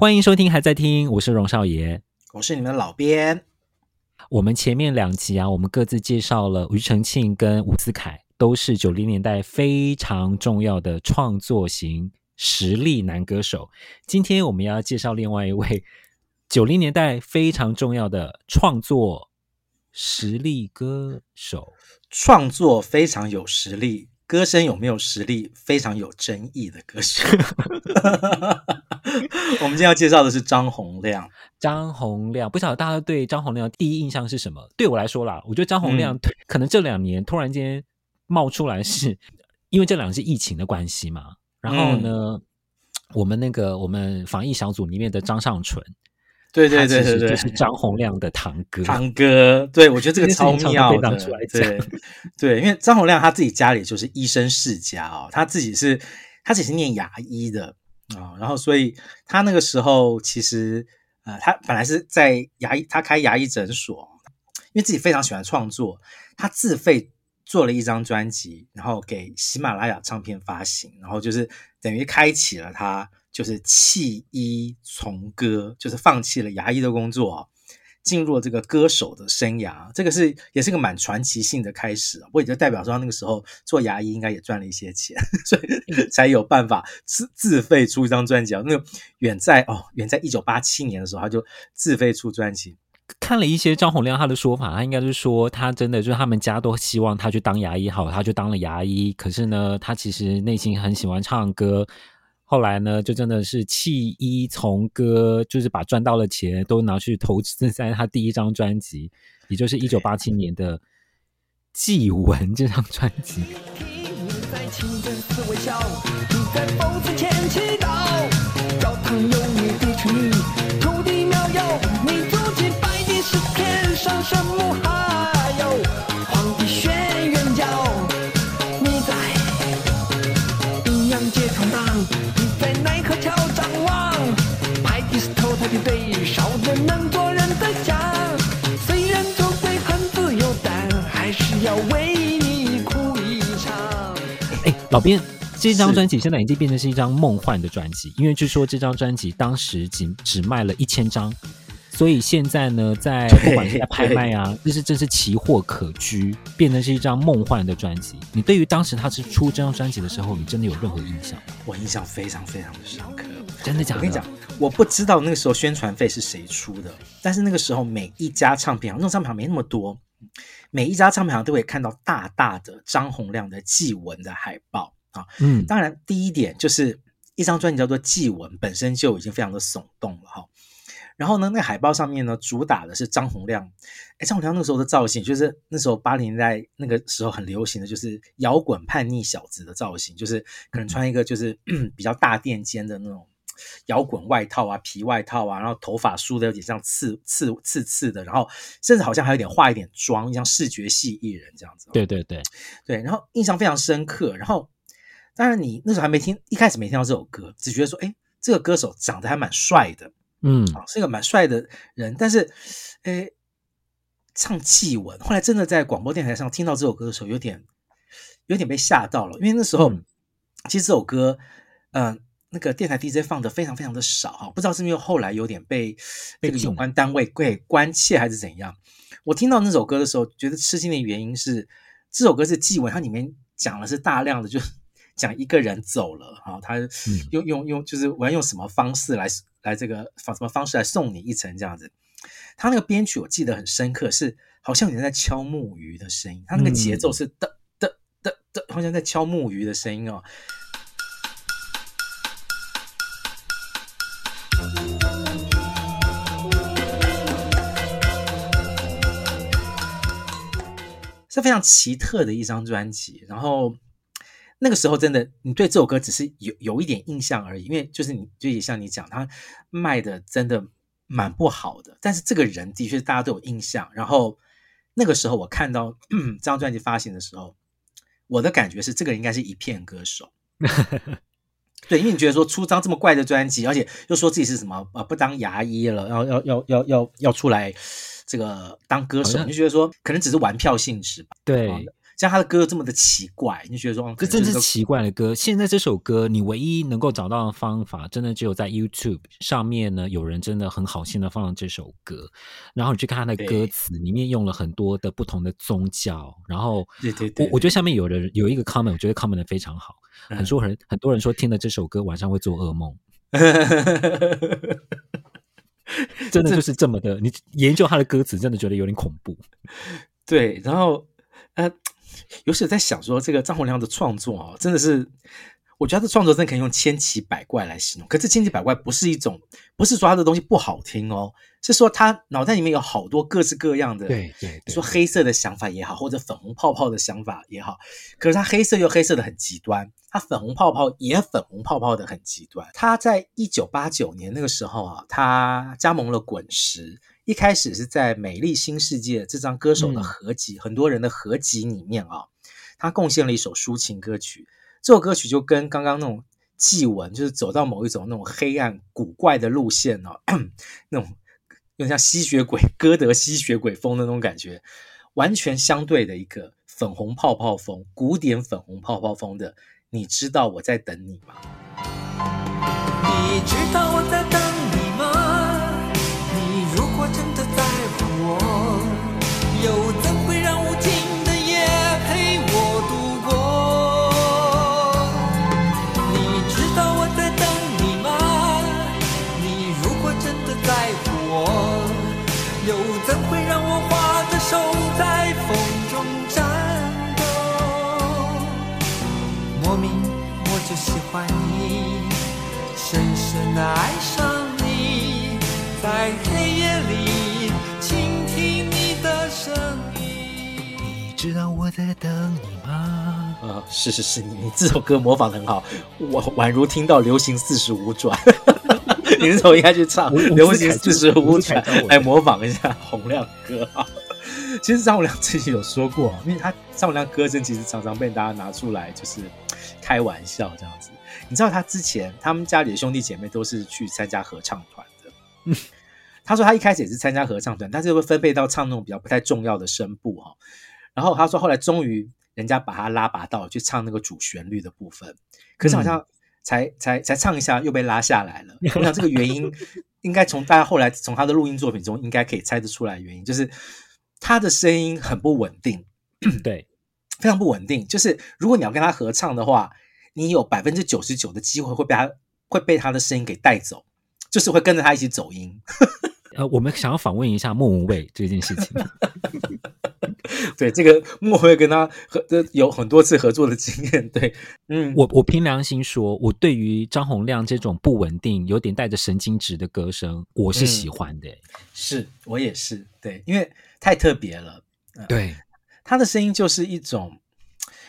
欢迎收听，还在听，我是荣少爷，我是你们的老编。我们前面两集啊，我们各自介绍了庾澄庆跟伍思凯，都是九零年代非常重要的创作型实力男歌手。今天我们要介绍另外一位 九零年代非常重要的创作实力歌手，创作非常有实力。歌声有没有实力，非常有争议的歌手。我们今天要介绍的是张洪量。张洪量，不晓得大家对张洪量第一印象是什么？对我来说啦，我觉得张洪量、嗯、可能这两年突然间冒出来是，是因为这两个是疫情的关系嘛。然后呢，嗯、我们那个我们防疫小组里面的张尚淳。对对对对对，就是张洪亮的堂哥。堂哥，对，我觉得这个超妙的。对对，因为张洪亮他自己家里就是医生世家哦，他自己是他自己是念牙医的啊、哦，然后所以他那个时候其实呃，他本来是在牙医，他开牙医诊所，因为自己非常喜欢创作，他自费做了一张专辑，然后给喜马拉雅唱片发行，然后就是等于开启了他。就是弃医从歌，就是放弃了牙医的工作，进入了这个歌手的生涯。这个是也是个蛮传奇性的开始。我也就代表说，他那个时候做牙医应该也赚了一些钱，所以 才有办法自自费出一张专辑。那个远在哦，远在一九八七年的时候，他就自费出专辑。看了一些张洪亮他的说法，他应该是说，他真的就是他们家都希望他去当牙医，好，他就当了牙医。可是呢，他其实内心很喜欢唱歌。后来呢，就真的是弃医从歌，就是把赚到的钱都拿去投资在他第一张专辑，也就是一九八七年的《祭文》这张专辑。老编，这张专辑现在已经变成是一张梦幻的专辑，因为据说这张专辑当时仅只卖了一千张，所以现在呢，在 不管是在拍卖啊，这是真是奇货可居，变成是一张梦幻的专辑。你对于当时他是出这张专辑的时候，你真的有任何印象吗？我印象非常非常的深刻，真的假的？我跟你讲，我不知道那个时候宣传费是谁出的，但是那个时候每一家唱片行，那种唱片行没那么多。每一家唱片行都会看到大大的张洪量的祭文的海报啊，嗯，当然第一点就是一张专辑叫做祭文本身就已经非常的耸动了哈。然后呢，那个海报上面呢，主打的是张洪量，哎，张洪量那个时候的造型就是那时候八零年代那个时候很流行的就是摇滚叛逆小子的造型，就是可能穿一个就是 比较大垫肩的那种。摇滚外套啊，皮外套啊，然后头发梳的有点像刺刺刺刺的，然后甚至好像还有点化一点妆，像视觉系艺人这样子。对对对对，然后印象非常深刻。然后当然你那时候还没听，一开始没听到这首歌，只觉得说，哎，这个歌手长得还蛮帅的，嗯，是一个蛮帅的人。但是，哎，唱祭文，后来真的在广播电台上听到这首歌的时候，有点有点被吓到了，因为那时候、嗯、其实这首歌，嗯、呃。那个电台 DJ 放的非常非常的少哈，不知道是因为后来有点被那个有关单位给关切还是怎样。我听到那首歌的时候，觉得吃惊的原因是这首歌是祭文，它里面讲的是大量的，就 讲一个人走了哈，他用用用，就是我要用什么方式来来这个方什么方式来送你一程这样子。他那个编曲我记得很深刻，是好像有人在敲木鱼的声音，他那个节奏是哒哒哒哒，好像在敲木鱼的声音哦。是非常奇特的一张专辑，然后那个时候真的，你对这首歌只是有有一点印象而已，因为就是你就也像你讲，他卖的真的蛮不好的，但是这个人的确大家都有印象。然后那个时候我看到 这张专辑发行的时候，我的感觉是这个人应该是一片歌手，对，因为你觉得说出张这么怪的专辑，而且又说自己是什么呃不当牙医了，然后要要要要要出来。这个当歌手，你就觉得说可能只是玩票性质吧？对，像他的歌这么的奇怪，你就觉得说，这真是奇怪的歌。现在这首歌，你唯一能够找到的方法，真的只有在 YouTube 上面呢，有人真的很好心的放了这首歌，然后你去看他的歌词，里面用了很多的不同的宗教，然后对对对，我我觉得下面有人有一个 comment，我觉得 comment 的非常好，很多人很多人说听了这首歌晚上会做噩梦，真的就是这么的，你研究他的歌词，真的觉得有点恐怖。对，然后呃。有时在想说，这个张洪量的创作哦，真的是，我觉得他的创作真的可以用千奇百怪来形容。可是千奇百怪不是一种，不是说他的东西不好听哦，是说他脑袋里面有好多各式各样的，对对，说黑色的想法也好，或者粉红泡泡的想法也好。可是他黑色又黑色的很极端，他粉红泡泡也粉红泡泡的很极端。他在一九八九年那个时候啊，他加盟了滚石。一开始是在《美丽新世界》这张歌手的合集，嗯、很多人的合集里面啊，他贡献了一首抒情歌曲。这首歌曲就跟刚刚那种祭文，就是走到某一种那种黑暗古怪的路线哦，那种有点像吸血鬼、歌德吸血鬼风的那种感觉，完全相对的一个粉红泡泡风、古典粉红泡泡风的。你知道我在等你吗？你知道我在等。爱哦，是是是，你你这首歌模仿的很好，我宛如听到流行四十五转。你那时候应该去唱流行四十五转来模仿一下洪亮哥啊。其实张洪亮自己有说过，因为他张洪亮歌声其实常常被大家拿出来就是开玩笑这样子。你知道他之前，他们家里的兄弟姐妹都是去参加合唱团的。嗯，他说他一开始也是参加合唱团，但是会分配到唱那种比较不太重要的声部哈。然后他说后来终于人家把他拉拔到去唱那个主旋律的部分，可是好像才、嗯、才才唱一下又被拉下来了。我想这个原因应该从大家后来从他的录音作品中应该可以猜得出来，原因就是他的声音很不稳定，对，非常不稳定。就是如果你要跟他合唱的话。你有百分之九十九的机会会被他会被他的声音给带走，就是会跟着他一起走音。呃，我们想要访问一下莫文蔚这件事情。对，这个莫文蔚跟他合有很多次合作的经验。对，嗯，我我凭良心说，我对于张洪亮这种不稳定、有点带着神经质的歌声，我是喜欢的。嗯、是我也是，对，因为太特别了。呃、对，他的声音就是一种。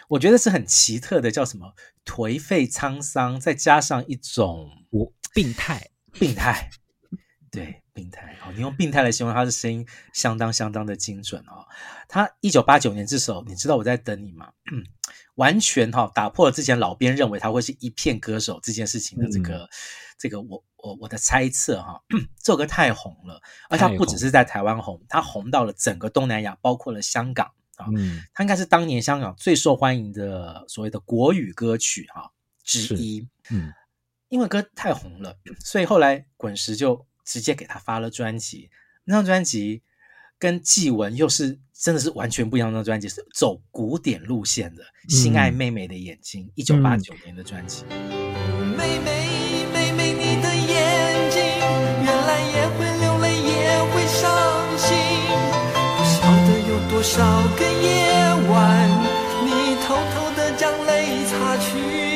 我觉得是很奇特的，叫什么颓废沧桑，再加上一种我病态，病态，对，病态。哦，你用病态来形容他的声音，相当相当的精准哦。他一九八九年这首，你知道我在等你吗？嗯，完全哈打破了之前老编认为他会是一片歌手这件事情的这个、嗯、这个我我我的猜测哈。这首歌太红了，而他不只是在台湾红，他红到了整个东南亚，包括了香港。嗯，他应该是当年香港最受欢迎的所谓的国语歌曲哈之一。嗯，因为歌太红了，所以后来滚石就直接给他发了专辑。那张专辑跟祭文又是真的是完全不一样的专辑，是走古典路线的。嗯，心爱妹妹的眼睛，一九八九年的专辑。妹妹，妹妹，你的眼睛，原来也会流泪，也会伤心。不晓得有多少个夜晚，你偷偷的将泪擦去。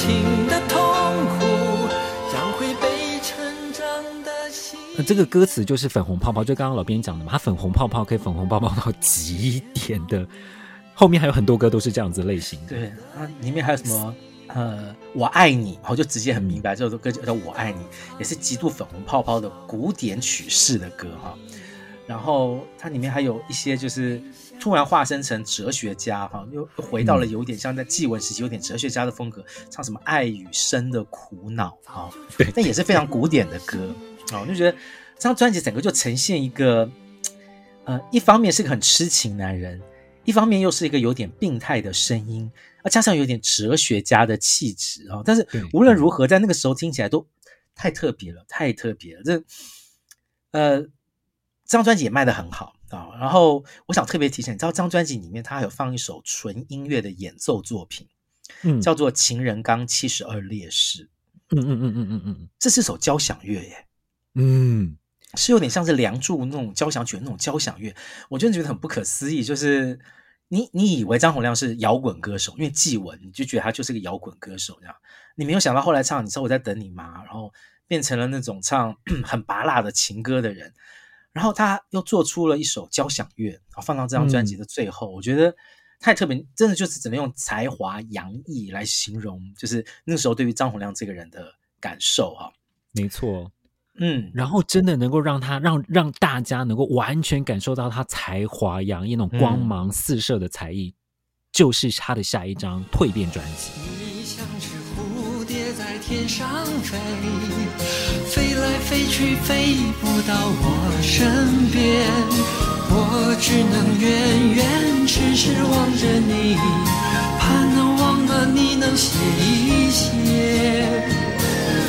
情的痛苦，将会被成长的心。那这个歌词就是粉红泡泡，就刚刚老编讲的嘛，它粉红泡泡可以粉红泡泡到极点的。后面还有很多歌都是这样子类型的。对，它里面还有什么？呃，我爱你，然后就直接很明白，这首歌叫《我爱你》，也是极度粉红泡泡的古典曲式的歌哈。然后它里面还有一些就是突然化身成哲学家哈，又又回到了有点像在祭文时期有点哲学家的风格，唱什么爱与生的苦恼哈，但也是非常古典的歌啊，我就觉得这张专辑整个就呈现一个，呃，一方面是个很痴情男人，一方面又是一个有点病态的声音，啊，加上有点哲学家的气质啊，但是无论如何，在那个时候听起来都太特别了，太特别了，这呃。这张专辑也卖得很好啊，然后我想特别提醒，你知道这张专辑里面它还有放一首纯音乐的演奏作品，嗯，叫做《情人冈七十二烈士》，嗯嗯嗯嗯嗯嗯，这是首交响乐耶，嗯，是有点像是《梁祝》那种交响曲那种交响乐，我真的觉得很不可思议，就是你你以为张洪量是摇滚歌手，因为祭文你就觉得他就是个摇滚歌手这样，你没有想到后来唱你知道我在等你吗？然后变成了那种唱 很拔辣的情歌的人。然后他又做出了一首交响乐，放到这张专辑的最后，嗯、我觉得太特别，真的就是只能用才华洋溢来形容，就是那时候对于张洪量这个人的感受哈。没错，嗯，然后真的能够让他让让大家能够完全感受到他才华洋溢那种光芒四射的才艺，嗯、就是他的下一张蜕变专辑。在天上飞，飞来飞去飞不到我身边，我只能远远痴痴望着你，盼能忘了你能歇一歇。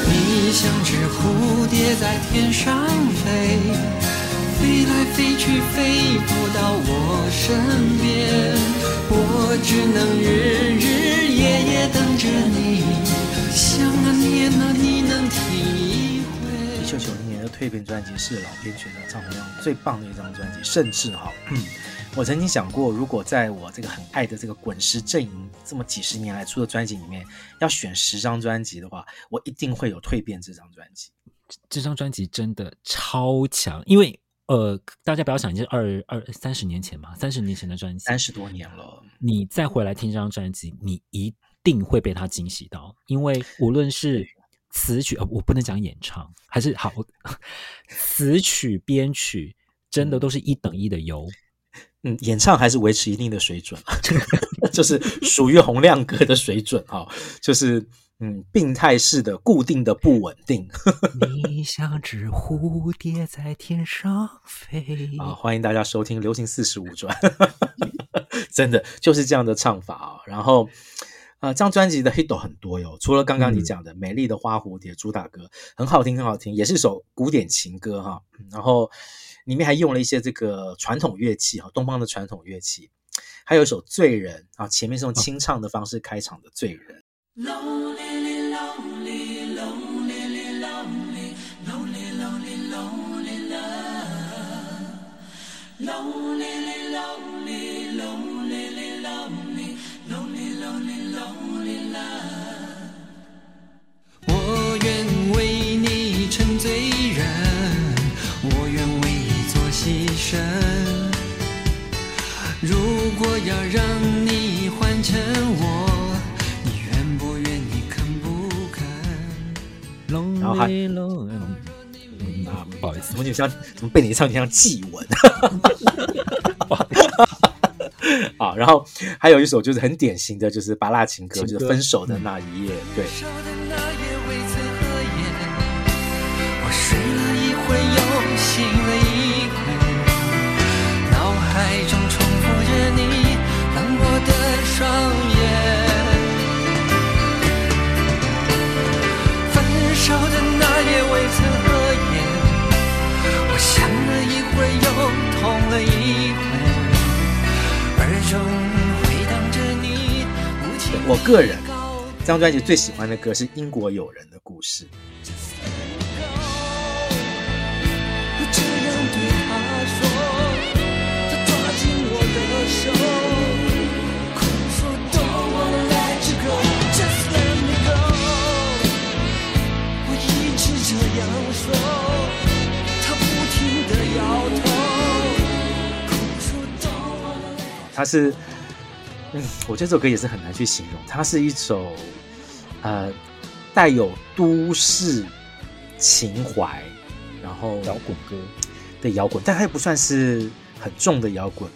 你像只蝴蝶在天上飞，飞来飞去飞不到我身边，我只能日日夜夜等着你。想啊念啊，你能听。九九零年的蜕变专辑是老编选的张洪量最棒的一张专辑，甚至哈，我曾经想过，如果在我这个很爱的这个滚石阵营这么几十年来出的专辑里面，要选十张专辑的话，我一定会有蜕变这张专辑。这张专辑真的超强，因为呃，大家不要想，就是二二三十年前嘛，三十年前的专辑，三十多年了，你再回来听这张专辑，你一。定会被他惊喜到，因为无论是词曲，呃，我不能讲演唱，还是好词曲编曲，真的都是一等一的优。嗯，演唱还是维持一定的水准，就是属于洪亮哥的水准啊，就是嗯，病态式的固定的不稳定。你像只蝴蝶在天上飞啊！欢迎大家收听《流行四十五转》，真的就是这样的唱法啊，然后。啊，这张专辑的 hit 很多哟，除了刚刚你讲的《美丽的花蝴蝶》主打歌，很好听，很好听，也是首古典情歌哈。然后里面还用了一些这个传统乐器哈，东方的传统乐器，还有一首《醉人》啊，前面是用清唱的方式开场的《醉人》。如果要让你换成我，你愿不愿意肯不肯？然后还，嗯啊，不好意思，我就像怎么被你唱成像祭文？啊，然后还有一首就是很典型的就是芭乐情歌，就是分手的那一夜，对。我个人这张专辑最喜欢的歌是《英国友人的故事》。他是。嗯，我觉得这首歌也是很难去形容，它是一首，呃，带有都市情怀，然后摇滚歌，的摇滚，但它又不算是很重的摇滚，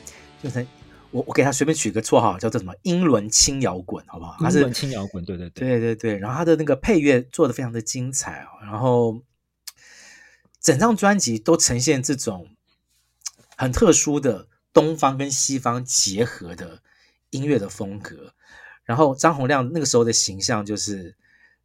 就是我我给它随便取个绰号叫做什么英伦轻摇滚，好不好？英伦轻摇滚，对对对对对对。然后它的那个配乐做的非常的精彩哦，然后整张专辑都呈现这种很特殊的东方跟西方结合的音乐的风格。然后张洪量那个时候的形象就是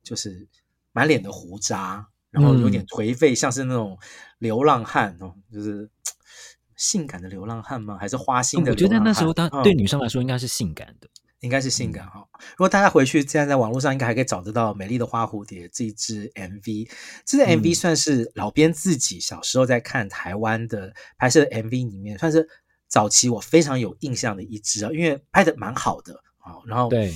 就是满脸的胡渣。然后有点颓废，嗯、像是那种流浪汉哦，就是 性感的流浪汉吗？还是花心的流浪汉？我觉得那时候他对女生来说应该是性感的，嗯、应该是性感哈。如果大家回去现在在网络上应该还可以找得到《美丽的花蝴蝶》这一支 MV，这支 MV 算是老编自己小时候在看台湾的拍摄 MV 里面，算是早期我非常有印象的一支啊，因为拍的蛮好的啊。然后对。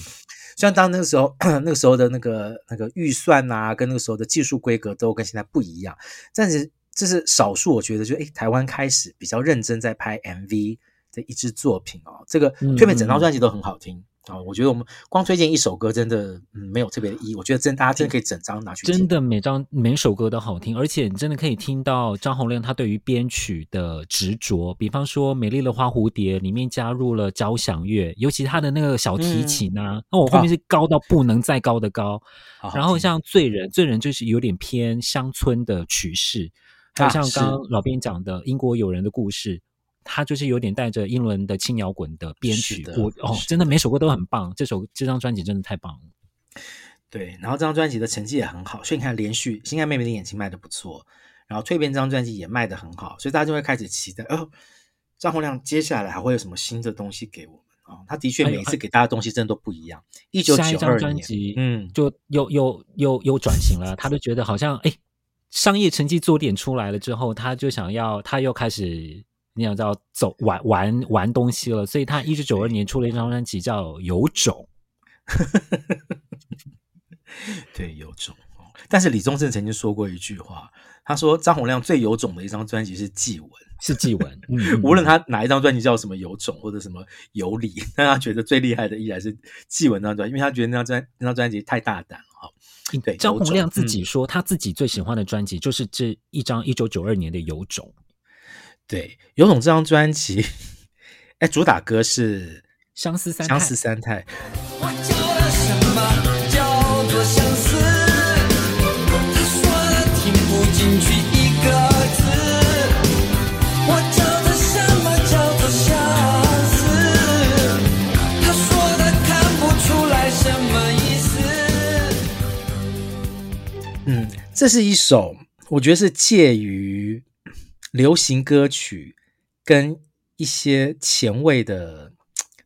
虽然当那个时候，那个时候的那个那个预算啊，跟那个时候的技术规格都跟现在不一样，但是这是少数，我觉得就诶，台湾开始比较认真在拍 MV 的一支作品哦。这个推荐整张专辑都很好听。嗯啊、哦，我觉得我们光推荐一首歌真的嗯没有特别的意义。我觉得真大家真的可以整张拿去听。真的每张每首歌都好听，而且你真的可以听到张洪量他对于编曲的执着。比方说《美丽的花蝴蝶》里面加入了交响乐，尤其他的那个小提琴啊，那、嗯、我后面是高到不能再高的高。啊、然后像《醉人》，《醉人》就是有点偏乡村的曲式，还有像刚刚老编讲的《英国友人的故事》。他就是有点带着英伦的轻摇滚的编曲，我哦，真的每首歌都很棒。这首这张专辑真的太棒了。对，然后这张专辑的成绩也很好，所以你看，连续《心爱妹妹的眼睛》卖的不错，然后《蜕变》这张专辑也卖的很好，所以大家就会开始期待哦，张洪量接下来还会有什么新的东西给我们啊、哦？他的确每一次给大家的东西真的都不一样。一九九二年，专辑，嗯，就又又又又转型了，他就觉得好像哎，商业成绩做点出来了之后，他就想要，他又开始。你想知道走玩玩玩东西了，所以他一九九二年出了一张专辑叫《有种》，对，有种。但是李宗盛曾经说过一句话，他说张洪量最有种的一张专辑是《祭文》，是《祭文》。无论他哪一张专辑叫什么有种或者什么有理，但他觉得最厉害的依然是《祭文》那张专辑，因为他觉得那张专那张专辑太大胆了哈。对，张洪量自己说，他自己最喜欢的专辑就是这一张一九九二年的《有种》。对，有种这张专辑，哎，主打歌是《相思三相思三太》。我叫了什么叫做相思？他说了听不进去一个字。我叫的什么叫做相思？他说的看不出来什么意思。嗯，这是一首，我觉得是介于。流行歌曲跟一些前卫的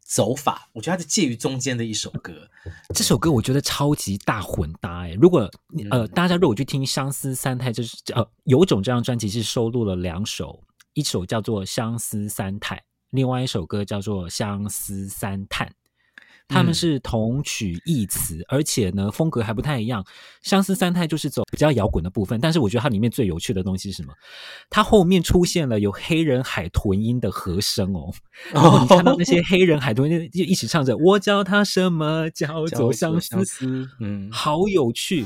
走法，我觉得它是介于中间的一首歌。这首歌我觉得超级大混搭哎！如果呃大家如果去听《相思三太》，就是呃有种这张专辑是收录了两首，一首叫做《相思三太》，另外一首歌叫做《相思三叹》。他们是同曲异词，嗯、而且呢风格还不太一样。相思三太就是走比较摇滚的部分，但是我觉得它里面最有趣的东西是什么？它后面出现了有黑人海豚音的和声哦，然后你看到那些黑人海豚音就一起唱着“我叫他什么叫做相思”，相思嗯，好有趣。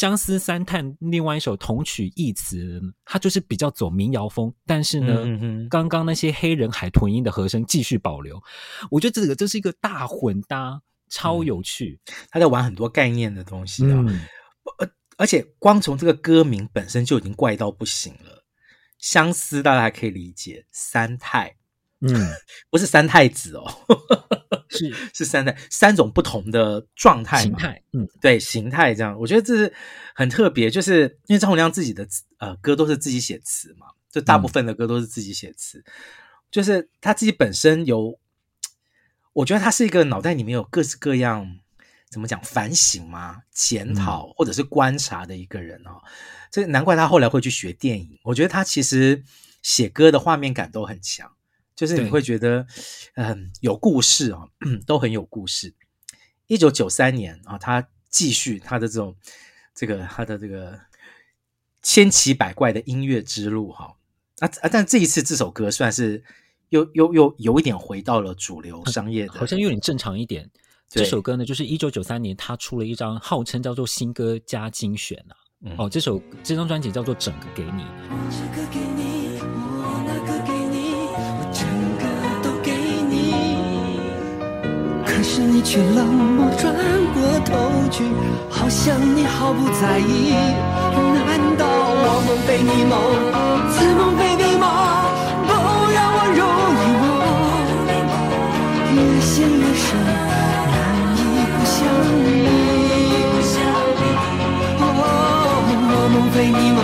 相思三叹，另外一首同曲异词，它就是比较走民谣风，但是呢，嗯、哼刚刚那些黑人海豚音的和声继续保留。我觉得这个这是一个大混搭，超有趣。嗯、他在玩很多概念的东西啊，而、嗯、而且光从这个歌名本身就已经怪到不行了。相思大家还可以理解，三太。嗯，不是三太子哦，是。是三太，三种不同的状态形态，嗯，对，形态这样，我觉得这是很特别，就是因为张洪量自己的呃歌都是自己写词嘛，就大部分的歌都是自己写词，嗯、就是他自己本身有，我觉得他是一个脑袋里面有各式各样怎么讲反省嘛、检讨或者是观察的一个人哦，这、嗯、难怪他后来会去学电影，我觉得他其实写歌的画面感都很强。就是你会觉得，嗯、呃，有故事啊、哦，都很有故事。一九九三年啊，他继续他的这种，这个他的这个千奇百怪的音乐之路哈。啊啊！但这一次这首歌算是又又又有一点回到了主流商业的，好像有点正常一点。这首歌呢，就是一九九三年他出了一张号称叫做新歌加精选啊。嗯、哦，这首这张专辑叫做《整个给你》。这个给你，我那个给可是你却冷漠转过头去，好像你毫不在意。难道我梦非你梦，此梦非彼梦，不让我入你梦，越陷越深，难以不想你。梦非你梦，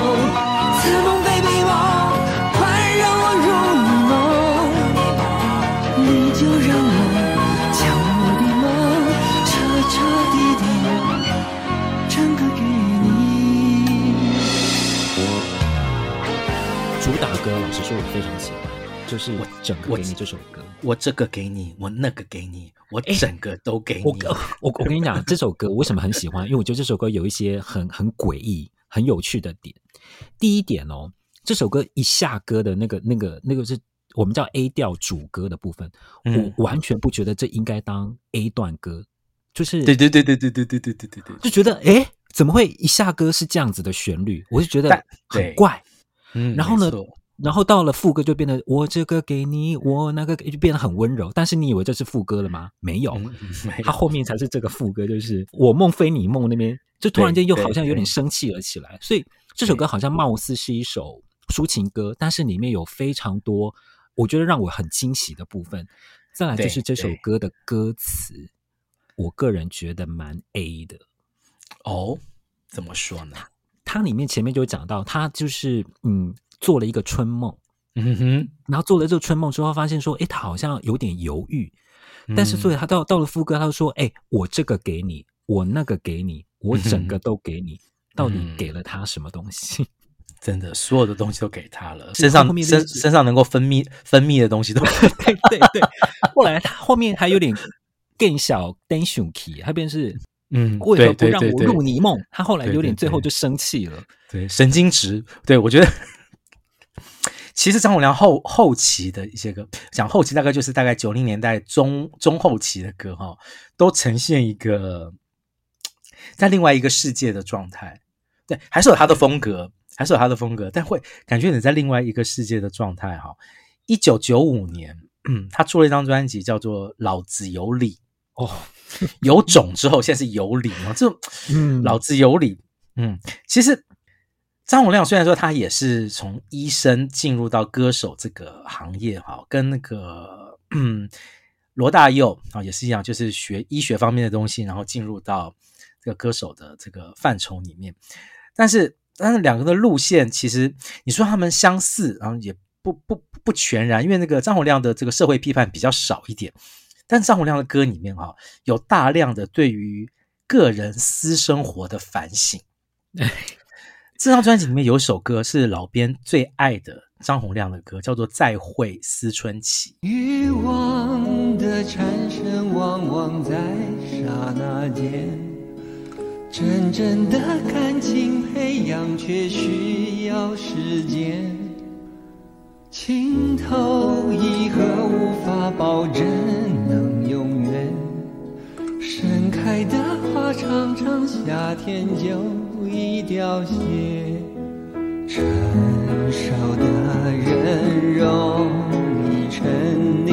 此梦，歌，老实说，我非常喜欢，就是我整个给你这首歌。我，我这个给你，我那个给你，我整个都给你。我我我跟你讲，这首歌我为什么很喜欢？因为我觉得这首歌有一些很很诡异。很有趣的点，第一点哦，这首歌一下歌的那个、那个、那个是我们叫 A 调主歌的部分，嗯、我完全不觉得这应该当 A 段歌，就是对对对对对对对对对对对，就觉得哎，怎么会一下歌是这样子的旋律？我就觉得很怪，嗯，然后呢，然后到了副歌就变得我这个给你，我那个就变得很温柔，但是你以为这是副歌了吗？没有，嗯、没有，它后面才是这个副歌，就是我梦非你梦那边。就突然间又好像有点生气了起来，所以这首歌好像貌似是一首抒情歌，但是里面有非常多我觉得让我很惊喜的部分。再来就是这首歌的歌词，我个人觉得蛮 A 的。哦，怎么说呢？它里面前面就讲到，它就是嗯做了一个春梦，嗯哼，然后做了这个春梦之后，发现说，诶，他好像有点犹豫，但是所以他到到了副歌，他就说，诶，我这个给你，我那个给你。我整个都给你，嗯、到底给了他什么东西？真的，所有的东西都给他了，身上身身上能够分泌分泌的东西都给他。对对对。后来他后面还有点更小 tension key，他便是嗯，为何不让我入你梦？他后来有点最后就生气了，对，神经质。对，我觉得其实张洪良后后期的一些歌，讲后期大概就是大概九零年代中中后期的歌哈，都呈现一个。在另外一个世界的状态，对，还是有他的风格，还是有他的风格，但会感觉你在另外一个世界的状态哈。一九九五年，嗯，他出了一张专辑，叫做《老子有理》哦，有种之后，现在是有理嘛，这嗯，老子有理，嗯，其实张洪量虽然说他也是从医生进入到歌手这个行业哈，跟那个嗯 罗大佑啊也是一样，就是学医学方面的东西，然后进入到。这个歌手的这个范畴里面，但是但是两个的路线其实你说他们相似，然后也不不不全然，因为那个张洪量的这个社会批判比较少一点，但张洪量的歌里面哈有大量的对于个人私生活的反省。这张专辑里面有首歌是老编最爱的张洪量的歌，叫做《再会思春期》。欲望的产生往往在刹那间。真正的感情培养却需要时间，情投意合无法保证能永远。盛开的花常常夏天就已凋谢，成熟的人容易沉溺，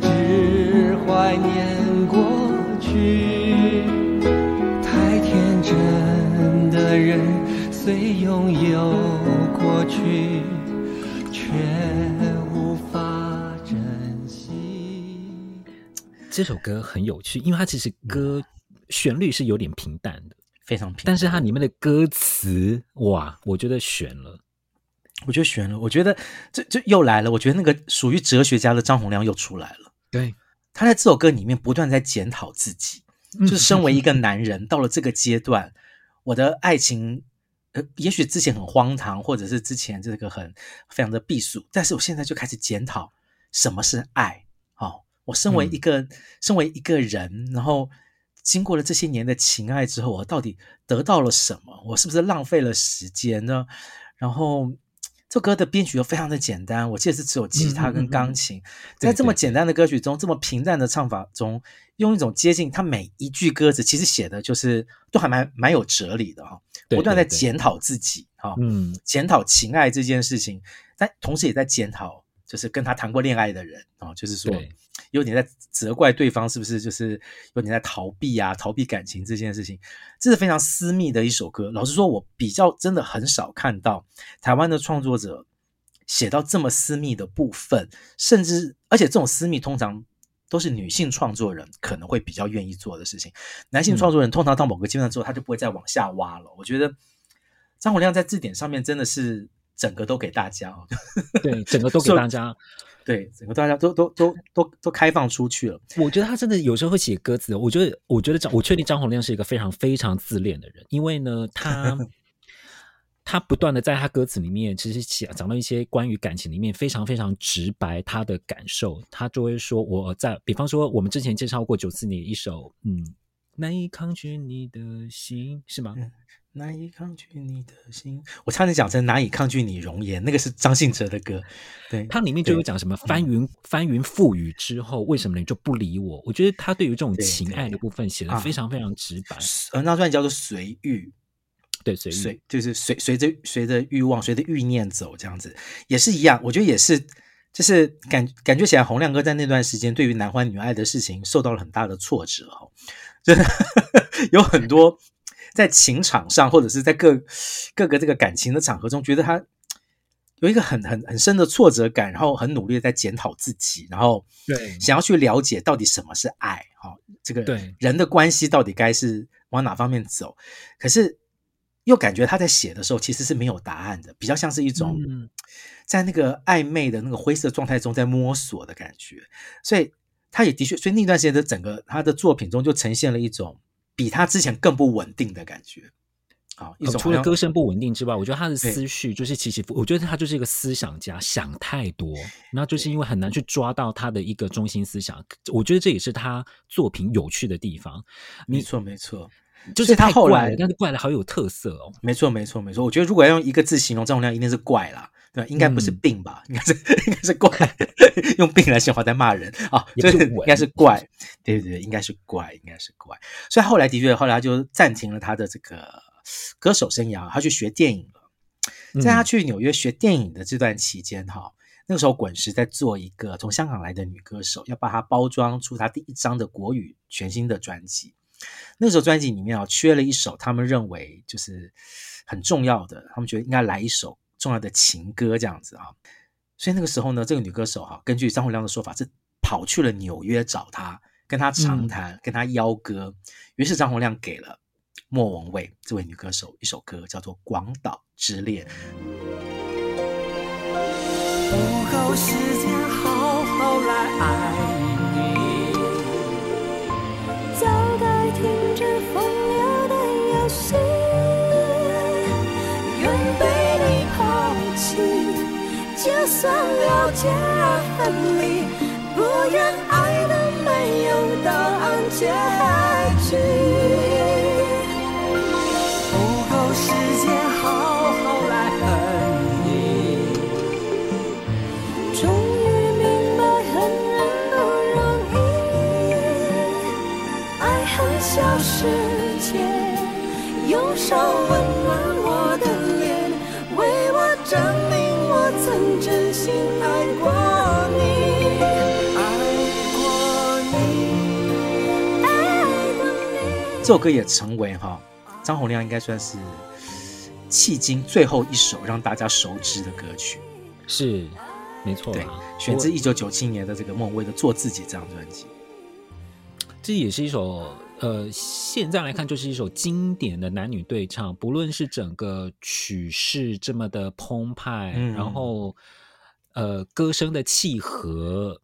只怀念过去。太天真的人虽拥有过去，却无法珍惜。这首歌很有趣，因为它其实歌旋律是有点平淡的，非常平淡。但是它里面的歌词，哇，我觉得悬了，我觉得悬了，我觉得这这又来了。我觉得那个属于哲学家的张洪亮又出来了。对，他在这首歌里面不断在检讨自己，就是身为一个男人，到了这个阶段。我的爱情，呃，也许之前很荒唐，或者是之前这个很非常的避暑，但是我现在就开始检讨什么是爱。哦，我身为一个、嗯、身为一个人，然后经过了这些年的情爱之后，我到底得到了什么？我是不是浪费了时间呢？然后。这歌的编曲又非常的简单，我记得是只有吉他跟钢琴，嗯嗯嗯，在这么简单的歌曲中，对对对，这么平淡的唱法中，用一种接近他每一句歌词，其实写的就是都还蛮蛮有哲理的哈，不断在检讨自己哈，嗯，检讨情爱这件事情，但同时也在检讨，就是跟他谈过恋爱的人啊，就是说。有点在责怪对方，是不是就是有点在逃避啊？逃避感情这件事情，这是非常私密的一首歌。老实说，我比较真的很少看到台湾的创作者写到这么私密的部分，甚至而且这种私密通常都是女性创作人可能会比较愿意做的事情。男性创作人通常到某个阶段之后，他就不会再往下挖了。我觉得张洪亮在字典上面真的是整个都给大家哦，对，整个都给大家。对，整个大家都都都都都开放出去了。我觉得他真的有时候会写歌词。我觉得，我觉得张，我确定张洪亮是一个非常非常自恋的人，因为呢，他 他不断的在他歌词里面，其实写讲到一些关于感情里面非常非常直白他的感受。他就会说，我在，比方说，我们之前介绍过九四年一首，嗯，难以抗拒你的心，是吗？嗯难以抗拒你的心，我差点讲成难以抗拒你容颜，那个是张信哲的歌。对，它里面就有讲什么翻云翻云覆雨之后，为什么你就不理我？我觉得他对于这种情爱的部分写的非常非常直白。呃，那段叫做随欲，对，随随就是随随着随着欲望，随着欲念走，这样子也是一样。我觉得也是，就是感感觉起来，洪亮哥在那段时间对于男欢女爱的事情受到了很大的挫折哦，真的 有很多。在情场上，或者是在各各个这个感情的场合中，觉得他有一个很很很深的挫折感，然后很努力的在检讨自己，然后对想要去了解到底什么是爱，哈，这个人的关系到底该是往哪方面走？可是又感觉他在写的时候其实是没有答案的，比较像是一种在那个暧昧的那个灰色状态中在摸索的感觉，所以他也的确，所以那段时间的整个他的作品中就呈现了一种。比他之前更不稳定的感觉，好，一种除了歌声不稳定之外，我觉得他的思绪就是起起伏。我觉得他就是一个思想家，想太多，然后就是因为很难去抓到他的一个中心思想。我觉得这也是他作品有趣的地方。没错，没错，就是他后来，但是怪的好有特色哦。没错，没错，没错。我觉得如果要用一个字形容张洪量，一定是怪啦。对，应该不是病吧？嗯、应该是应该是怪，用病来形容在骂人啊，所以应该是怪。对对对，应该是怪，应该是怪。所以后来的确，后来他就暂停了他的这个歌手生涯，他去学电影了。在他去纽约学电影的这段期间，哈、嗯，那个时候滚石在做一个从香港来的女歌手，要把她包装出她第一张的国语全新的专辑。那个时候专辑里面啊，缺了一首他们认为就是很重要的，他们觉得应该来一首。重要的情歌这样子啊，所以那个时候呢，这个女歌手哈，根据张洪量的说法，是跑去了纽约找他，跟他长谈，嗯、跟他邀歌。于是张洪量给了莫文蔚这位女歌手一首歌，叫做《广岛之恋》。不够时间好好来爱早该停止风流的游戏。愿被你抛弃就算了解而分离，不愿爱的没有答案结局。手温暖我的脸，为我证明。曾真心爱过你，爱过你，爱过你。这首歌也成为哈张洪量应该算是迄今最后一首让大家熟知的歌曲，是没错。对，选自一九九七年的这个莫文蔚的《做自己》这张专辑，这也是一首。呃，现在来看就是一首经典的男女对唱，不论是整个曲式这么的澎湃，嗯、然后呃歌声的契合，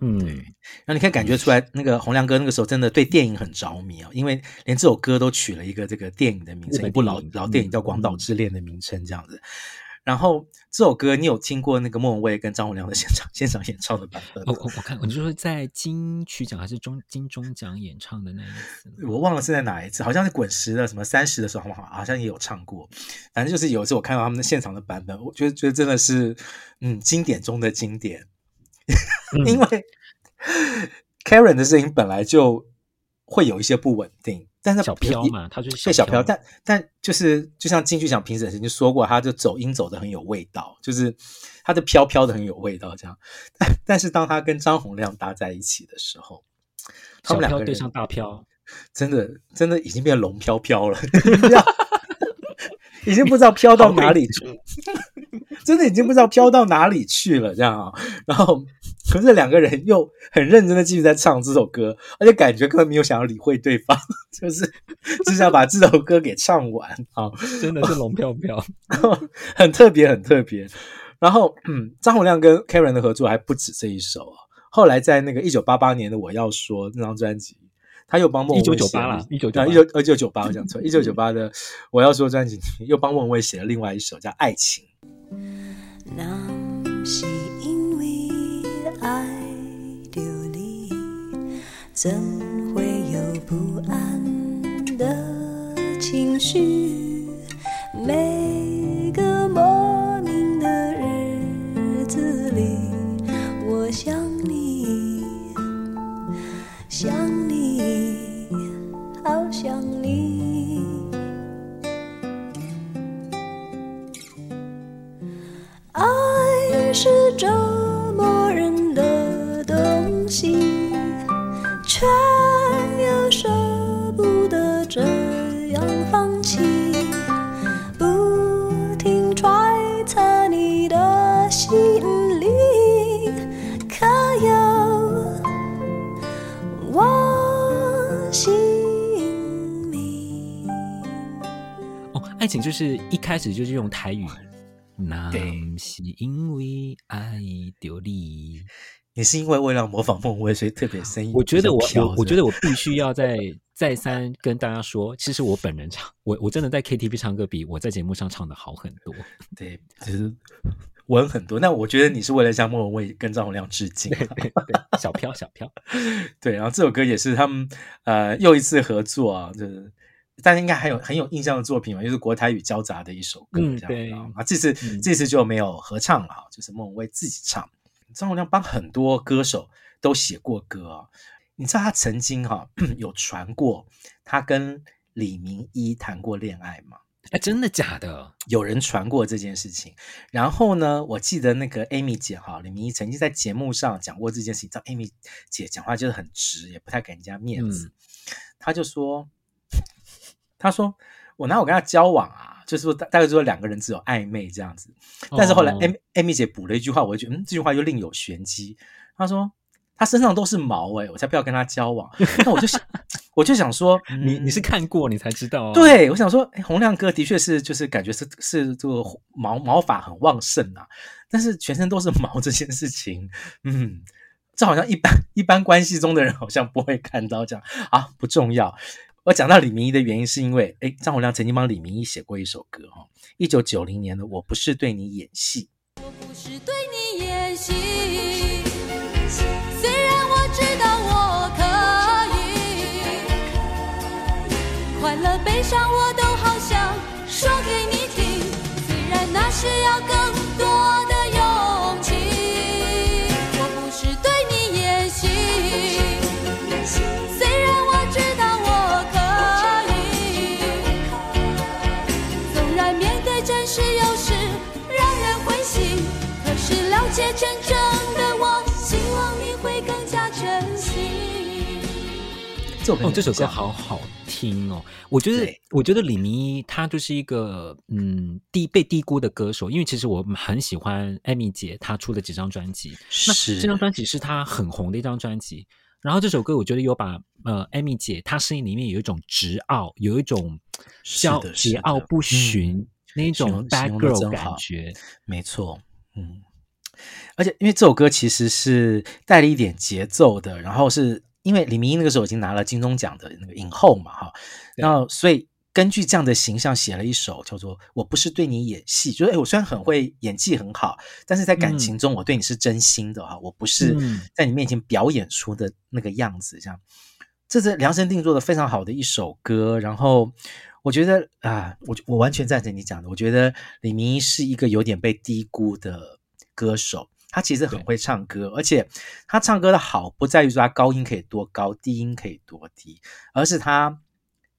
嗯，对，然后你可以感觉出来，那个洪亮哥那个时候真的对电影很着迷啊，因为连这首歌都取了一个这个电影的名称，一部老老电影叫《广岛之恋》的名称这样子。然后这首歌你有听过那个莫文蔚跟张洪量的现场现场演唱的版本？我我我看，我就说在金曲奖还是中金钟奖演唱的那一次，我忘了是在哪一次，好像是滚石的什么三十的时候，好不好？好像也有唱过。反正就是有一次我看到他们的现场的版本，我觉得觉得真的是嗯经典中的经典，嗯、因为 Karen 的声音本来就会有一些不稳定。但是小飘嘛，他就是小飘，但但就是就像金曲奖评审曾经说过，他就走音走的很有味道，就是他的飘飘的很有味道这样。但但是当他跟张洪亮搭在一起的时候，他们两个对上大飘，真的真的已经变龙飘飘了，已经不知道飘到哪里去，真的已经不知道飘到哪里去了这样啊，然后。可是两个人又很认真的继续在唱这首歌，而且感觉根本没有想要理会对方，就是只想把这首歌给唱完啊！真的是龙飘飘，很特别，很特别。然后，嗯，张洪量跟 Karen 的合作还不止这一首啊。后来在那个一九八八年的《我要说》那张专辑，他又帮莫文蔚写了。一九九八了，一九一九二九九八，我讲错，一九九八的《我要说》专辑又帮莫文蔚写了另外一首叫《爱情》。那是因为爱丢你，怎会有不安的情绪？每个莫名的日子里，我想是折磨人的东西。却又舍不得这样放弃，不停揣测你的心里，可有我姓名？哦，爱情就是一开始就是用台语，那是因为爱丢你。你是因为为了模仿孟威，所以特别声音。我觉得我我我觉得我必须要再再三跟大家说，其实我本人唱我我真的在 KTV 唱歌比我在节目上唱的好很多。对，其实稳很多。那我觉得你是为了向莫文蔚跟张洪亮致敬。对对对，小飘小飘。对，然后这首歌也是他们呃又一次合作啊，就是大家应该还有很有印象的作品嘛，就是国台语交杂的一首歌。嗯，对啊，这次、嗯、这次就没有合唱了，就是莫文蔚自己唱。张洪量帮很多歌手都写过歌啊，你知道他曾经哈、啊、有传过他跟李明一谈过恋爱吗？哎，真的假的？有人传过这件事情。然后呢，我记得那个 Amy 姐哈，李明一曾经在节目上讲过这件事情。知道 Amy 姐讲话就是很直，也不太给人家面子。他、嗯、就说：“他说我哪有跟他交往啊？”就是说，大大概说两个人只有暧昧这样子，但是后来艾米艾米姐补了一句话，我就觉得嗯，这句话又另有玄机。她说他身上都是毛诶、欸、我才不要跟他交往。那我就想，我就想说，嗯、你你是看过你才知道、啊。对，我想说，洪亮哥的确是就是感觉是是这个毛毛发很旺盛啊，但是全身都是毛这件事情，嗯，这好像一般一般关系中的人好像不会看到这样啊，不重要。我讲到李明一的原因，是因为，哎，张洪量曾经帮李明一写过一首歌，哈，一九九零年的《我不是对你演戏》。我不是对哦，这首歌好好听哦！我觉得，我觉得李明一他就是一个嗯低被低估的歌手，因为其实我很喜欢艾米姐她出的几张专辑，是。那这张专辑是她很红的一张专辑。然后这首歌我觉得有把呃艾米姐她声音里面有一种直傲，有一种叫桀骜不驯、嗯、那一种 bad girl 感觉，没错，嗯。而且，因为这首歌其实是带了一点节奏的，然后是因为李明一那个时候已经拿了金钟奖的那个影后嘛，哈，然后所以根据这样的形象写了一首叫做《我不是对你演戏》，就是哎我虽然很会演技很好，但是在感情中我对你是真心的哈，嗯、我不是在你面前表演出的那个样子，这样，这是量身定做的非常好的一首歌。然后我觉得啊，我我完全赞成你讲的，我觉得李明一是一个有点被低估的歌手。他其实很会唱歌，而且他唱歌的好不在于说他高音可以多高，低音可以多低，而是他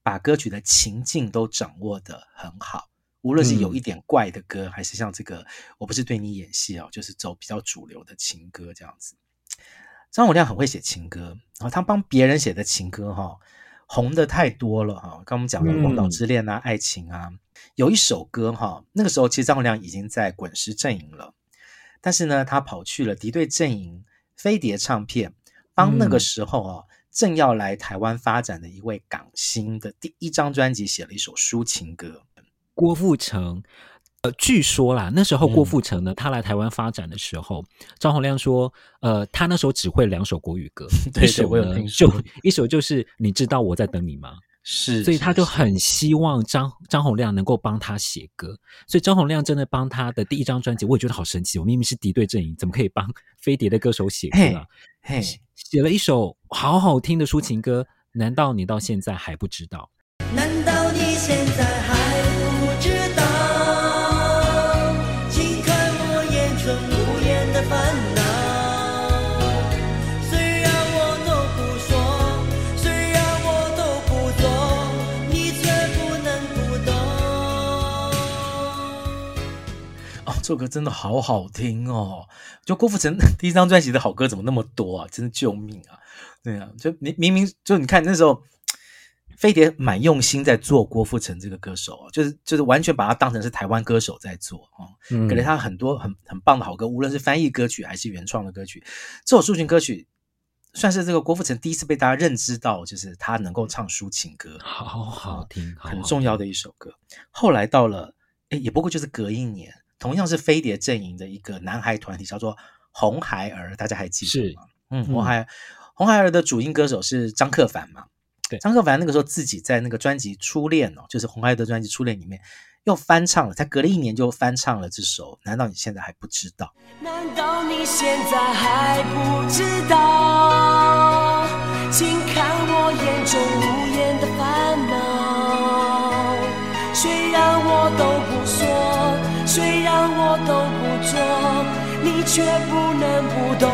把歌曲的情境都掌握的很好。无论是有一点怪的歌，还是像这个，我不是对你演戏哦，就是走比较主流的情歌这样子。张洪量很会写情歌，然后他帮别人写的情歌哈，红的太多了哈。刚刚我们讲的《广岛之恋》啊，爱情啊，有一首歌哈，那个时候其实张洪量已经在滚石阵营了。但是呢，他跑去了敌对阵营飞碟唱片，帮那个时候哦、嗯、正要来台湾发展的一位港星的第一张专辑写了一首抒情歌。郭富城，呃，据说啦，那时候郭富城呢，嗯、他来台湾发展的时候，张洪量说，呃，他那时候只会两首国语歌，对 对，一首呢就 一首就是你知道我在等你吗？是，所以他就很希望张张洪亮能够帮他写歌，所以张洪亮真的帮他的第一张专辑，我也觉得好神奇。我明明是敌对阵营，怎么可以帮 飞碟的歌手写歌啊？嘿，写了一首好好听的抒情歌，难道你到现在还不知道？难道这首歌真的好好听哦！就郭富城 第一张专辑的好歌怎么那么多啊？真的救命啊！对啊，就明明明就你看那时候飞碟蛮用心在做郭富城这个歌手，就是就是完全把他当成是台湾歌手在做啊，嗯、给了他很多很很棒的好歌，无论是翻译歌曲还是原创的歌曲。这首抒情歌曲算是这个郭富城第一次被大家认知到，就是他能够唱抒情歌，好好听，很重要的一首歌。后来到了，哎，也不过就是隔一年。同样是飞碟阵营的一个男孩团体，叫做红孩儿，大家还记得吗？嗯，红孩儿，红孩儿的主音歌手是张克凡嘛？对，张克凡那个时候自己在那个专辑《初恋》哦，就是红孩儿的专辑《初恋》里面又翻唱了，才隔了一年就翻唱了这首。难道你现在还不知道？难道你现在还不知道？请看我眼中无言的烦恼，虽然我都不说。虽然我都不做，你却不能不懂。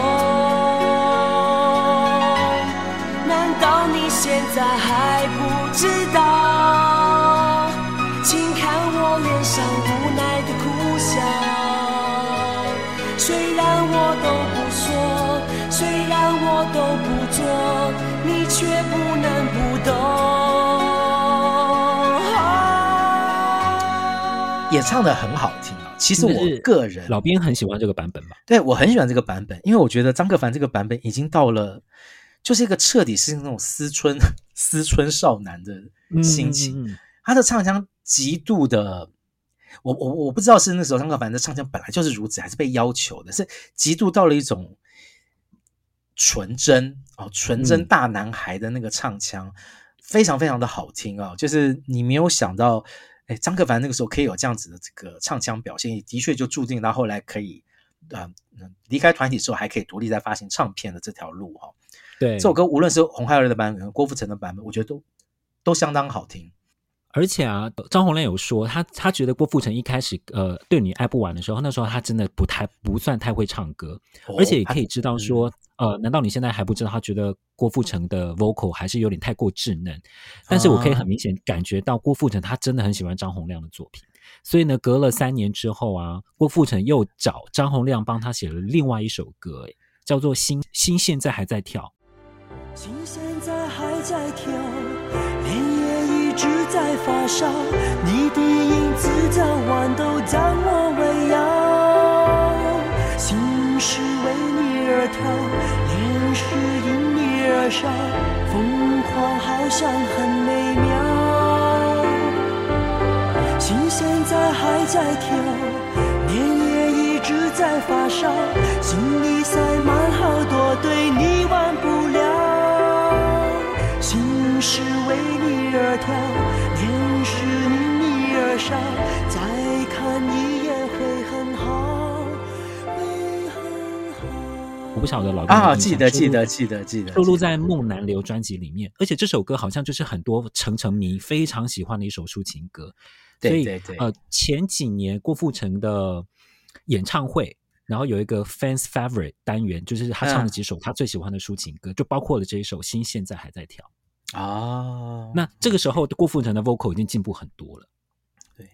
难道你现在还不知道？请看我脸上无奈的苦笑。虽然我都不说，虽然我都不做，你却不能不懂。唱的很好听啊！其实我个人老编很喜欢这个版本吧？对，我很喜欢这个版本，因为我觉得张克帆这个版本已经到了，就是一个彻底是那种思春 思春少男的心情。嗯嗯嗯，他的唱腔极度的，我我我不知道是那时候张克凡的唱腔本来就是如此，还是被要求的，是极度到了一种纯真哦，纯真大男孩的那个唱腔，嗯、非常非常的好听啊！就是你没有想到。哎，张克凡那个时候可以有这样子的这个唱腔表现，也的确就注定他后来可以，呃，离开团体之后还可以独立在发行唱片的这条路哈。对，这首歌无论是红孩儿的版本、郭富城的版本，我觉得都都相当好听。而且啊，张洪亮有说，他他觉得郭富城一开始呃对你爱不完的时候，那时候他真的不太不算太会唱歌，哦、而且也可以知道说，嗯、呃，难道你现在还不知道？他觉得郭富城的 vocal 还是有点太过稚嫩。但是我可以很明显感觉到郭富城他真的很喜欢张洪亮的作品，所以呢，隔了三年之后啊，郭富城又找张洪亮帮他写了另外一首歌，叫做《心心现在还在跳》。心现在还在跳。脸也一直在发烧，你的影子早晚都将我围绕。心是为你而跳，脸是因你而笑，疯狂好像很美妙。心现在还在跳，脸也一直在发烧，心里塞满好多对你忘不了。心是为你而跳。少，再不晓得老啊，记得记得记得记得，收录在《梦难留》专辑里面，而且这首歌好像就是很多程程迷非常喜欢的一首抒情歌。对对对，呃，前几年郭富城的演唱会。然后有一个 fans favorite 单元，就是他唱了几首他最喜欢的抒情歌，嗯、就包括了这一首《心现在还在跳》哦。那这个时候郭富城的 vocal 已经进步很多了。对，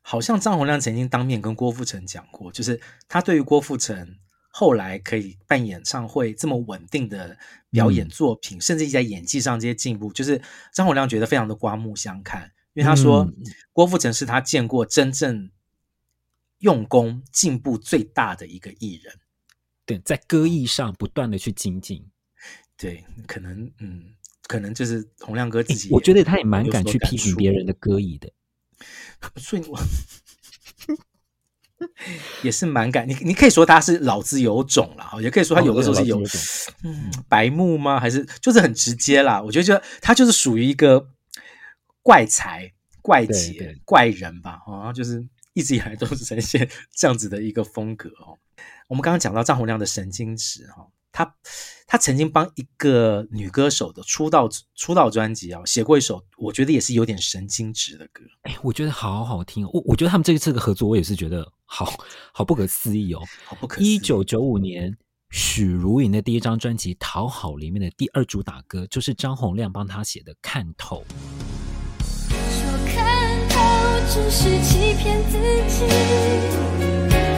好像张洪亮曾经当面跟郭富城讲过，就是他对于郭富城后来可以办演唱会这么稳定的表演作品，嗯、甚至在演技上这些进步，就是张洪亮觉得非常的刮目相看，因为他说、嗯、郭富城是他见过真正。用功进步最大的一个艺人，对，在歌艺上不断的去精进，对，可能，嗯，可能就是洪亮哥自己，我觉得他也蛮敢去批评别。人的歌艺的，所以我 也是蛮感，你你可以说他是老子有种了，也可以说他有的时候是有，哦、嗯，白目吗？还是就是很直接啦？我觉得就他就是属于一个怪才、怪杰、怪人吧，好像就是。一直以来都是呈现这样子的一个风格哦。我们刚刚讲到张洪亮的神经质哈，他他曾经帮一个女歌手的出道出道专辑啊写过一首，我觉得也是有点神经质的歌。哎，我觉得好好听哦。我我觉得他们这一次的合作，我也是觉得好好不可思议哦。好不可思议。一九九五年许茹芸的第一张专辑《讨好》里面的第二主打歌，就是张洪量帮他写的《看透》。只是欺骗自己，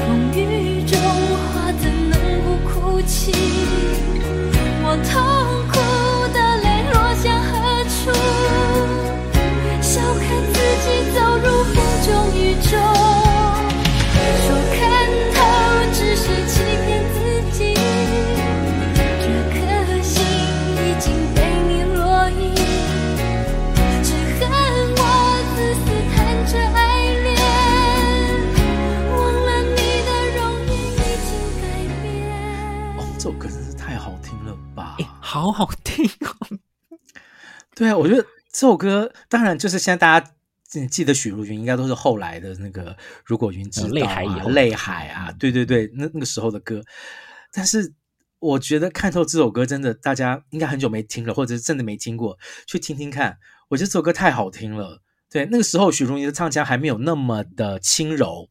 风雨中花怎能不哭泣？好听了吧好好听哦！对啊，我觉得这首歌当然就是现在大家记得许茹芸，应该都是后来的那个《如果云知道》啊，泪海以后，泪海啊，对对对，那那个时候的歌。但是我觉得看透这首歌，真的大家应该很久没听了，或者是真的没听过，去听听看。我觉得这首歌太好听了。对，那个时候许茹芸的唱腔还没有那么的轻柔，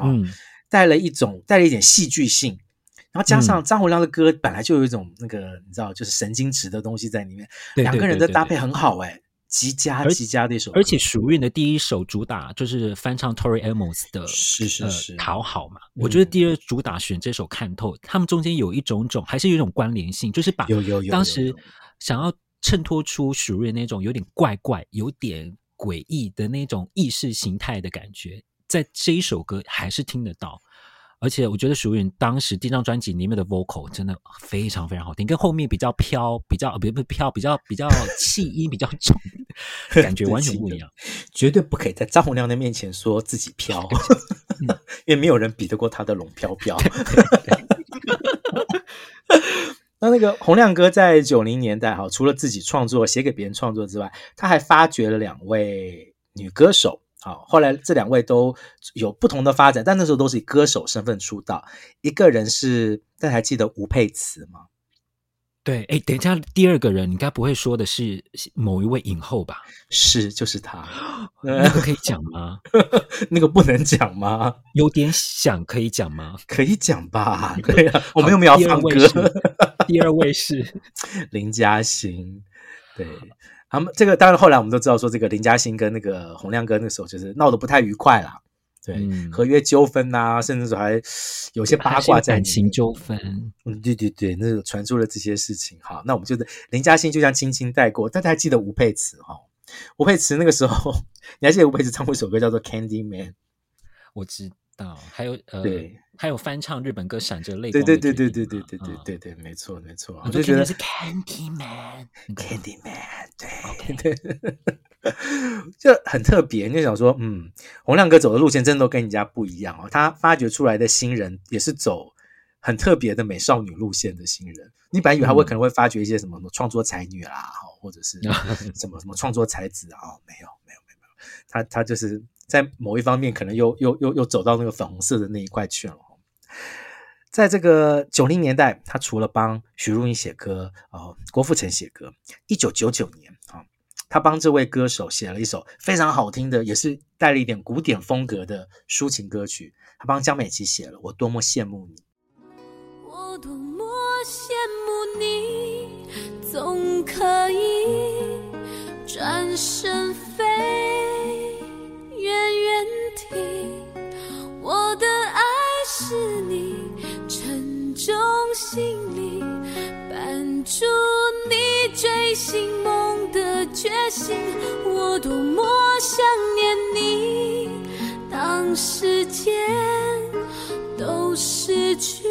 嗯，带了一种带了一点戏剧性。然后加上张洪量的歌本来就有一种那个你知道就是神经质的东西在里面，两个人的搭配很好哎，极佳极佳的一首。而且许茹芸的第一首主打就是翻唱 Tori Amos 的，是是是，讨好嘛。我觉得第二主打选这首看透，他们中间有一种种还是有一种关联性，就是把当时想要衬托出许茹芸那种有点怪怪、有点诡异的那种意识形态的感觉，在这一首歌还是听得到。而且我觉得许茹芸当时第一张专辑里面的 vocal 真的非常非常好听，跟后面比较飘、比较不不飘、比较比较气音比较重，感觉 完全不一样。绝对不可以在张洪量的面前说自己飘，因为没有人比得过他的龙飘飘。那那个洪亮哥在九零年代哈，除了自己创作、写给别人创作之外，他还发掘了两位女歌手。好，后来这两位都有不同的发展，但那时候都是以歌手身份出道。一个人是，大家还记得吴佩慈吗？对，哎，等一下，第二个人你该不会说的是某一位影后吧？是，就是他。那个可以讲吗？那个不能讲吗？有点想可以讲吗？可以讲吧？对啊，我们又没有要放歌。第二位是 林嘉欣，对。他们这个当然后来我们都知道，说这个林嘉欣跟那个洪亮哥那个时候就是闹得不太愉快啦，对，嗯、合约纠纷呐、啊，甚至说还有些八卦在，感情纠纷，嗯，对对对，那个传出了这些事情。好，那我们就是林嘉欣就像轻轻带过，大家还记得吴佩慈哈？吴佩慈那个时候，你还记得吴佩慈唱过一首歌叫做《Candy Man》？我知道，还有呃。对还有翻唱日本歌《闪着泪光》。对对对对对对对对对对，没错没错。我就觉得是 Candy Man，Candy Man，对对对，就很特别。就想说，嗯，洪亮哥走的路线真的都跟人家不一样哦。他发掘出来的新人也是走很特别的美少女路线的新人。你本来以为他会可能会发掘一些什么什么创作才女啦，或者是 什么什么创作才子啊？没有没有没有没有，他他就是在某一方面可能又又又又走到那个粉红色的那一块去了。在这个九零年代，他除了帮许茹芸写歌，哦，郭富城写歌。一九九九年啊，他帮这位歌手写了一首非常好听的，也是带了一点古典风格的抒情歌曲。他帮江美琪写了《我多么羡慕你》。我多么羡慕你，总可以转身飞，远远地，我的爱是你。沉重行李绊住你追寻梦的决心，我多么想念你。当时间都失去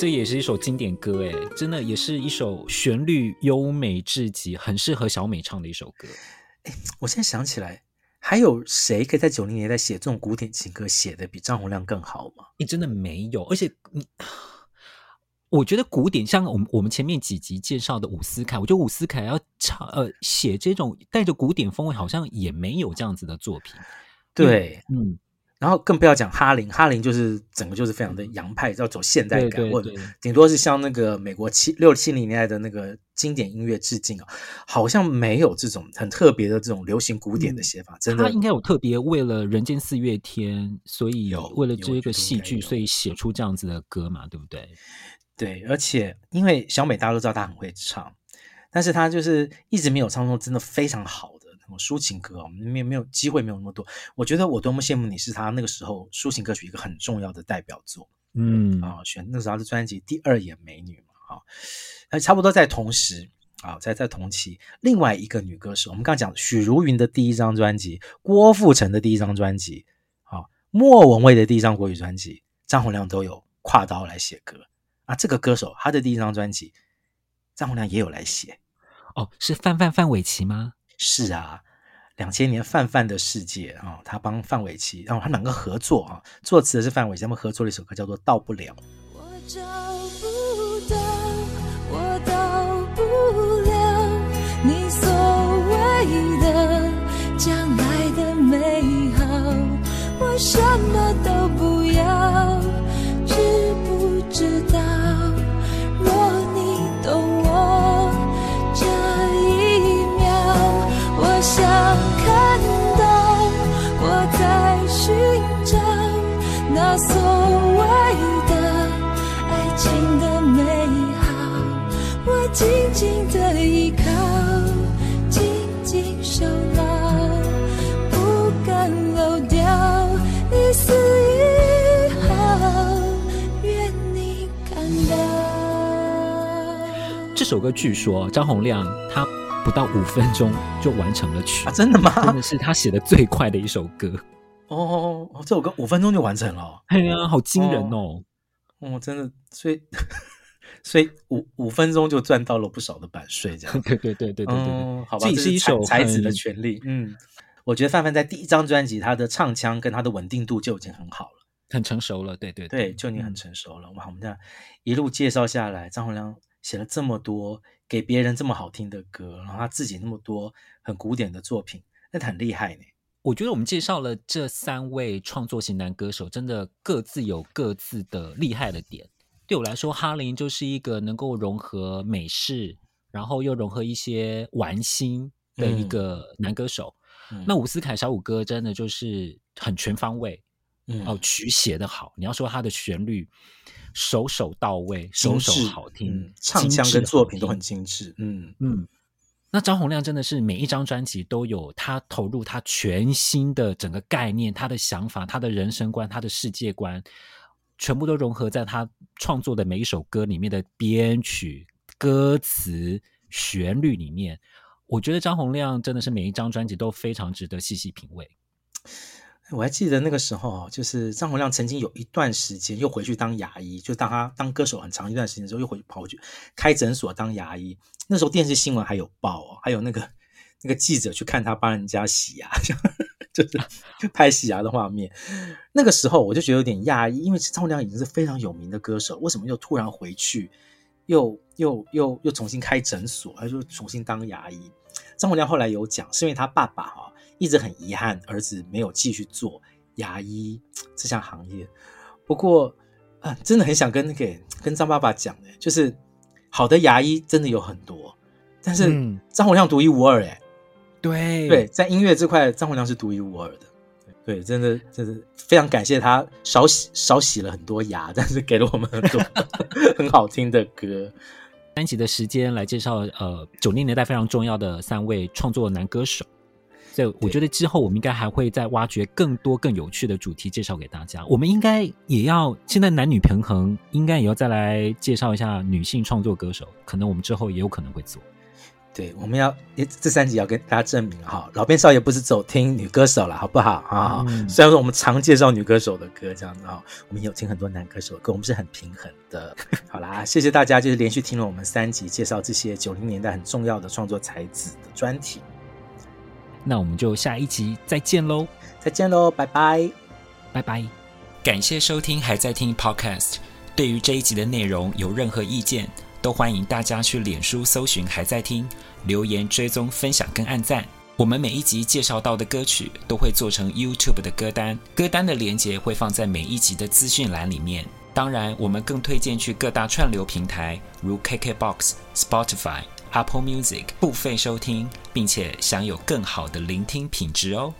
这也是一首经典歌哎，真的也是一首旋律优美至极，很适合小美唱的一首歌。哎，我现在想起来，还有谁可以在九零年代写这种古典情歌写的比张洪量更好吗？你真的没有，而且你，我觉得古典像我们我们前面几集介绍的伍思凯，我觉得伍思凯要唱呃写这种带着古典风味，好像也没有这样子的作品。对，嗯。然后更不要讲哈林，哈林就是整个就是非常的洋派，要走现代感，或者顶多是像那个美国七六七零年代的那个经典音乐致敬啊，好像没有这种很特别的这种流行古典的写法。嗯、真的，他应该有特别为了《人间四月天》，所以有为了这个戏剧，所以写出这样子的歌嘛，对不对？对，而且因为小美大家都知道她很会唱，但是她就是一直没有唱出真的非常好。抒情歌哦，没有没有机会，没有那么多。我觉得我多么羡慕你是他那个时候抒情歌曲一个很重要的代表作。嗯啊，选那时候的专辑《第二眼美女》嘛，啊，那差不多在同时啊，在在同期，另外一个女歌手，我们刚刚讲许茹芸的第一张专辑，郭富城的第一张专辑，啊，莫文蔚的第一张国语专辑，张洪量都有跨刀来写歌啊。这个歌手他的第一张专辑，张洪量也有来写。哦，是范范范玮琪吗？是啊，两千年范范的世界啊，他帮范玮琪，然后他两个合作啊，作词的是范玮琪，他们合作了一首歌叫做《到不了》。我紧紧的依靠，紧紧守牢，不敢漏掉一丝一毫，愿你看到。这首歌据说张洪量他不到五分钟就完成了曲，啊，真的吗？真的是他写的最快的一首歌。哦，这首歌五分钟就完成了，哎呀，好惊人哦！哦，真的，所以所以五五分钟就赚到了不少的版税，这样。对对对对对对，嗯、好吧，这是一首才子的权利。嗯，我觉得范范在第一张专辑，他的唱腔跟他的稳定度就已经很好了，很成熟了。对对对，对，就已经很成熟了。哇、嗯，我们这样一路介绍下来，张洪量写了这么多给别人这么好听的歌，然后他自己那么多很古典的作品，那他很厉害呢。我觉得我们介绍了这三位创作型男歌手，真的各自有各自的厉害的点。对我来说，哈林就是一个能够融合美式，然后又融合一些玩心的一个男歌手。嗯、那伍思凯小五哥真的就是很全方位，嗯、哦，曲写的好。你要说他的旋律，首首到位，首首好听，嗯、唱腔跟作品都很精致。嗯嗯。那张洪亮真的是每一张专辑都有他投入他全新的整个概念，他的想法，他的人生观，他的世界观，全部都融合在他创作的每一首歌里面的编曲、歌词、旋律里面。我觉得张洪量真的是每一张专辑都非常值得细细品味。我还记得那个时候，就是张洪量曾经有一段时间又回去当牙医，就当他当歌手很长一段时间之后，又回去跑去开诊所当牙医。那时候电视新闻还有报，还有那个那个记者去看他帮人家洗牙，就 是拍洗牙的画面。那个时候我就觉得有点讶异，因为张洪亮已经是非常有名的歌手，为什么又突然回去，又又又又重新开诊所，他就重新当牙医？张洪亮后来有讲，是因为他爸爸哈一直很遗憾儿子没有继续做牙医这项行业。不过啊，真的很想跟那个跟张爸爸讲的，就是好的牙医真的有很多，但是张洪亮独一无二哎。对对，在音乐这块，张洪量是独一无二的。对，真的，真的非常感谢他少洗少洗了很多牙，但是给了我们很多很好听的歌。三集的时间来介绍，呃，九零年代非常重要的三位创作男歌手。所以我觉得之后我们应该还会再挖掘更多更有趣的主题介绍给大家。我们应该也要现在男女平衡，应该也要再来介绍一下女性创作歌手。可能我们之后也有可能会做。对，我们要这三集要跟大家证明哈，老边少爷不是走听女歌手了，好不好啊？嗯、虽然说我们常介绍女歌手的歌这样子哈，我们有听很多男歌手的歌，我们是很平衡的。好啦，谢谢大家，就是连续听了我们三集介绍这些九零年代很重要的创作才子的专题。那我们就下一集再见喽，再见喽，拜拜，拜拜。感谢收听还在听 Podcast，对于这一集的内容有任何意见，都欢迎大家去脸书搜寻还在听。留言、追踪、分享跟按赞，我们每一集介绍到的歌曲都会做成 YouTube 的歌单，歌单的连接会放在每一集的资讯栏里面。当然，我们更推荐去各大串流平台，如 KKBOX、Spotify、Apple Music 付费收听，并且享有更好的聆听品质哦。